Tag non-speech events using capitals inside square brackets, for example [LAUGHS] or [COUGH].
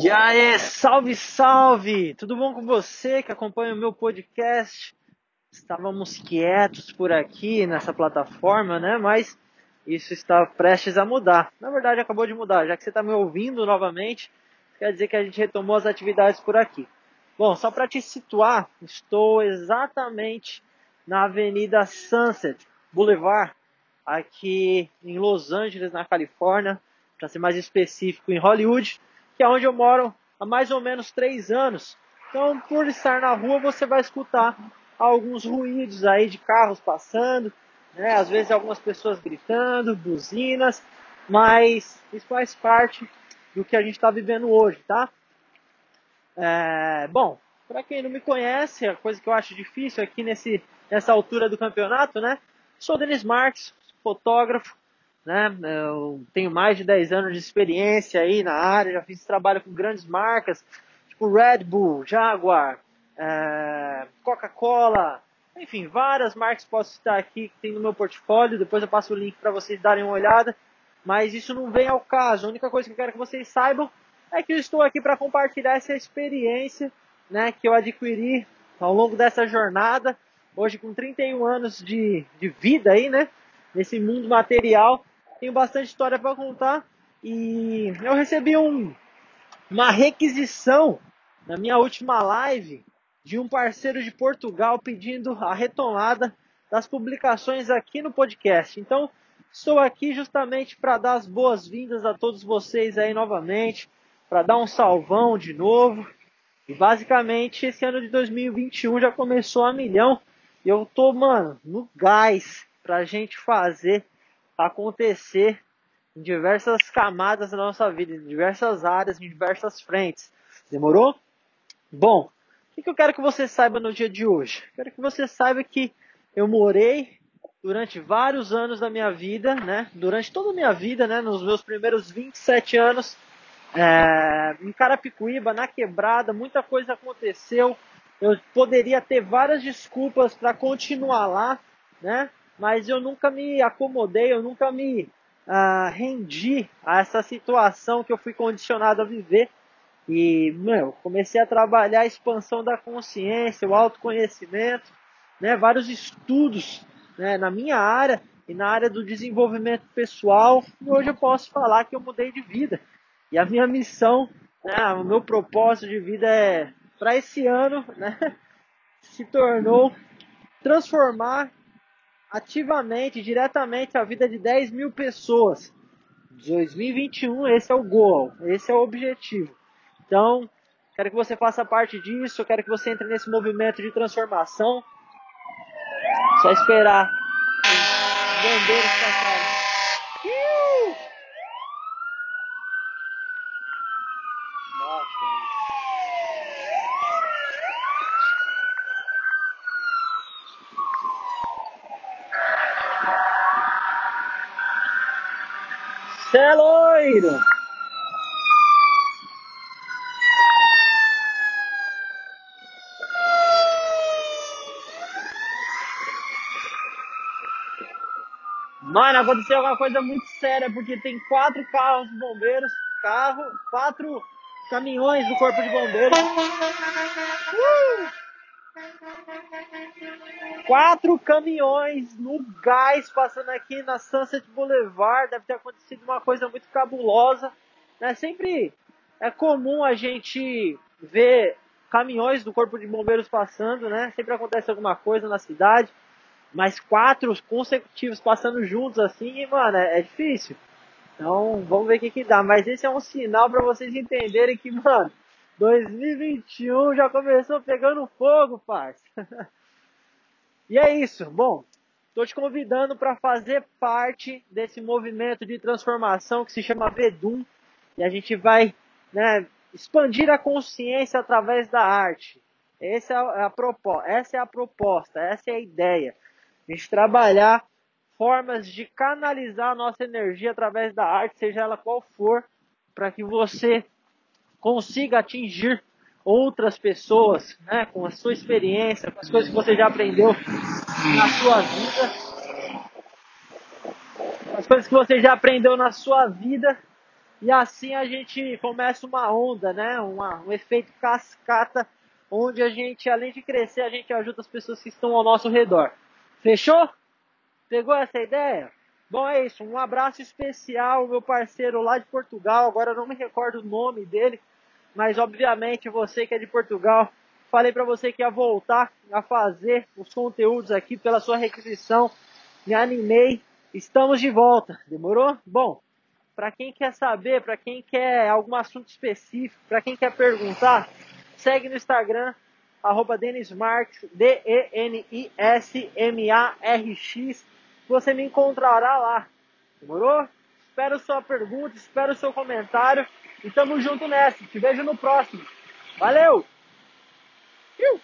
E aí, salve, salve! Tudo bom com você que acompanha o meu podcast? Estávamos quietos por aqui nessa plataforma, né? Mas isso está prestes a mudar. Na verdade, acabou de mudar, já que você está me ouvindo novamente, quer dizer que a gente retomou as atividades por aqui. Bom, só para te situar, estou exatamente na Avenida Sunset Boulevard, aqui em Los Angeles, na Califórnia, para ser mais específico, em Hollywood que é onde eu moro há mais ou menos três anos. Então, por estar na rua, você vai escutar alguns ruídos aí de carros passando, né? às vezes algumas pessoas gritando, buzinas, mas isso faz parte do que a gente está vivendo hoje, tá? É, bom, para quem não me conhece, a coisa que eu acho difícil aqui nesse, nessa altura do campeonato, né? Sou Denis Marques, fotógrafo, né? Eu tenho mais de 10 anos de experiência aí na área, já fiz trabalho com grandes marcas, tipo Red Bull, Jaguar, é, Coca-Cola, enfim, várias marcas posso citar aqui que tem no meu portfólio, depois eu passo o link para vocês darem uma olhada, mas isso não vem ao caso, a única coisa que eu quero que vocês saibam é que eu estou aqui para compartilhar essa experiência né, que eu adquiri ao longo dessa jornada, hoje com 31 anos de, de vida aí, né, nesse mundo material, tenho bastante história para contar e eu recebi um, uma requisição na minha última live de um parceiro de Portugal pedindo a retomada das publicações aqui no podcast. Então, estou aqui justamente para dar as boas-vindas a todos vocês aí novamente, para dar um salvão de novo. E basicamente esse ano de 2021 já começou a milhão. E eu tô, mano, no gás pra gente fazer acontecer em diversas camadas da nossa vida, em diversas áreas, em diversas frentes. Demorou? Bom, o que eu quero que você saiba no dia de hoje? Quero que você saiba que eu morei durante vários anos da minha vida, né? Durante toda a minha vida, né? Nos meus primeiros 27 anos, é, em Carapicuíba, na quebrada, muita coisa aconteceu. Eu poderia ter várias desculpas para continuar lá, né? Mas eu nunca me acomodei, eu nunca me uh, rendi a essa situação que eu fui condicionado a viver. E, meu, comecei a trabalhar a expansão da consciência, o autoconhecimento, né, vários estudos né, na minha área e na área do desenvolvimento pessoal. E hoje eu posso falar que eu mudei de vida. E a minha missão, né, o meu propósito de vida é, para esse ano, né, [LAUGHS] se tornou transformar ativamente, diretamente a vida de 10 mil pessoas. 2021, esse é o gol, esse é o objetivo. Então, quero que você faça parte disso, quero que você entre nesse movimento de transformação. Só esperar os bombeiros passarem. Cê é loiro! Mano, aconteceu alguma coisa muito séria, porque tem quatro carros de bombeiros, carro, quatro caminhões do corpo de bombeiros. Uh! Quatro caminhões no gás passando aqui na Sunset Boulevard. Deve ter acontecido uma coisa muito cabulosa. Né? Sempre é comum a gente ver caminhões do Corpo de Bombeiros passando, né? Sempre acontece alguma coisa na cidade. Mas quatro consecutivos passando juntos assim, mano, é, é difícil. Então, vamos ver o que, que dá. Mas esse é um sinal para vocês entenderem que, mano, 2021 já começou pegando fogo, parça. [LAUGHS] e é isso. Bom, estou te convidando para fazer parte desse movimento de transformação que se chama Vedum. E a gente vai né, expandir a consciência através da arte. Essa é a, proposta, essa é a proposta, essa é a ideia. A gente trabalhar formas de canalizar a nossa energia através da arte, seja ela qual for, para que você consiga atingir outras pessoas, né, com a sua experiência, com as coisas que você já aprendeu na sua vida, as coisas que você já aprendeu na sua vida E assim a gente começa uma onda, né? Uma, um efeito cascata, onde a gente, além de crescer, a gente ajuda as pessoas que estão ao nosso redor. Fechou? Pegou essa ideia? Bom, é isso. Um abraço especial, meu parceiro lá de Portugal. Agora eu não me recordo o nome dele, mas obviamente você que é de Portugal, falei para você que ia voltar a fazer os conteúdos aqui pela sua requisição. Me animei. Estamos de volta. Demorou? Bom, para quem quer saber, para quem quer algum assunto específico, para quem quer perguntar, segue no Instagram, arroba Denismarx, D-E-N-I-S-M-A-R-X. Você me encontrará lá. Demorou? Espero sua pergunta, espero seu comentário e tamo junto nessa. Te vejo no próximo. Valeu! Iu!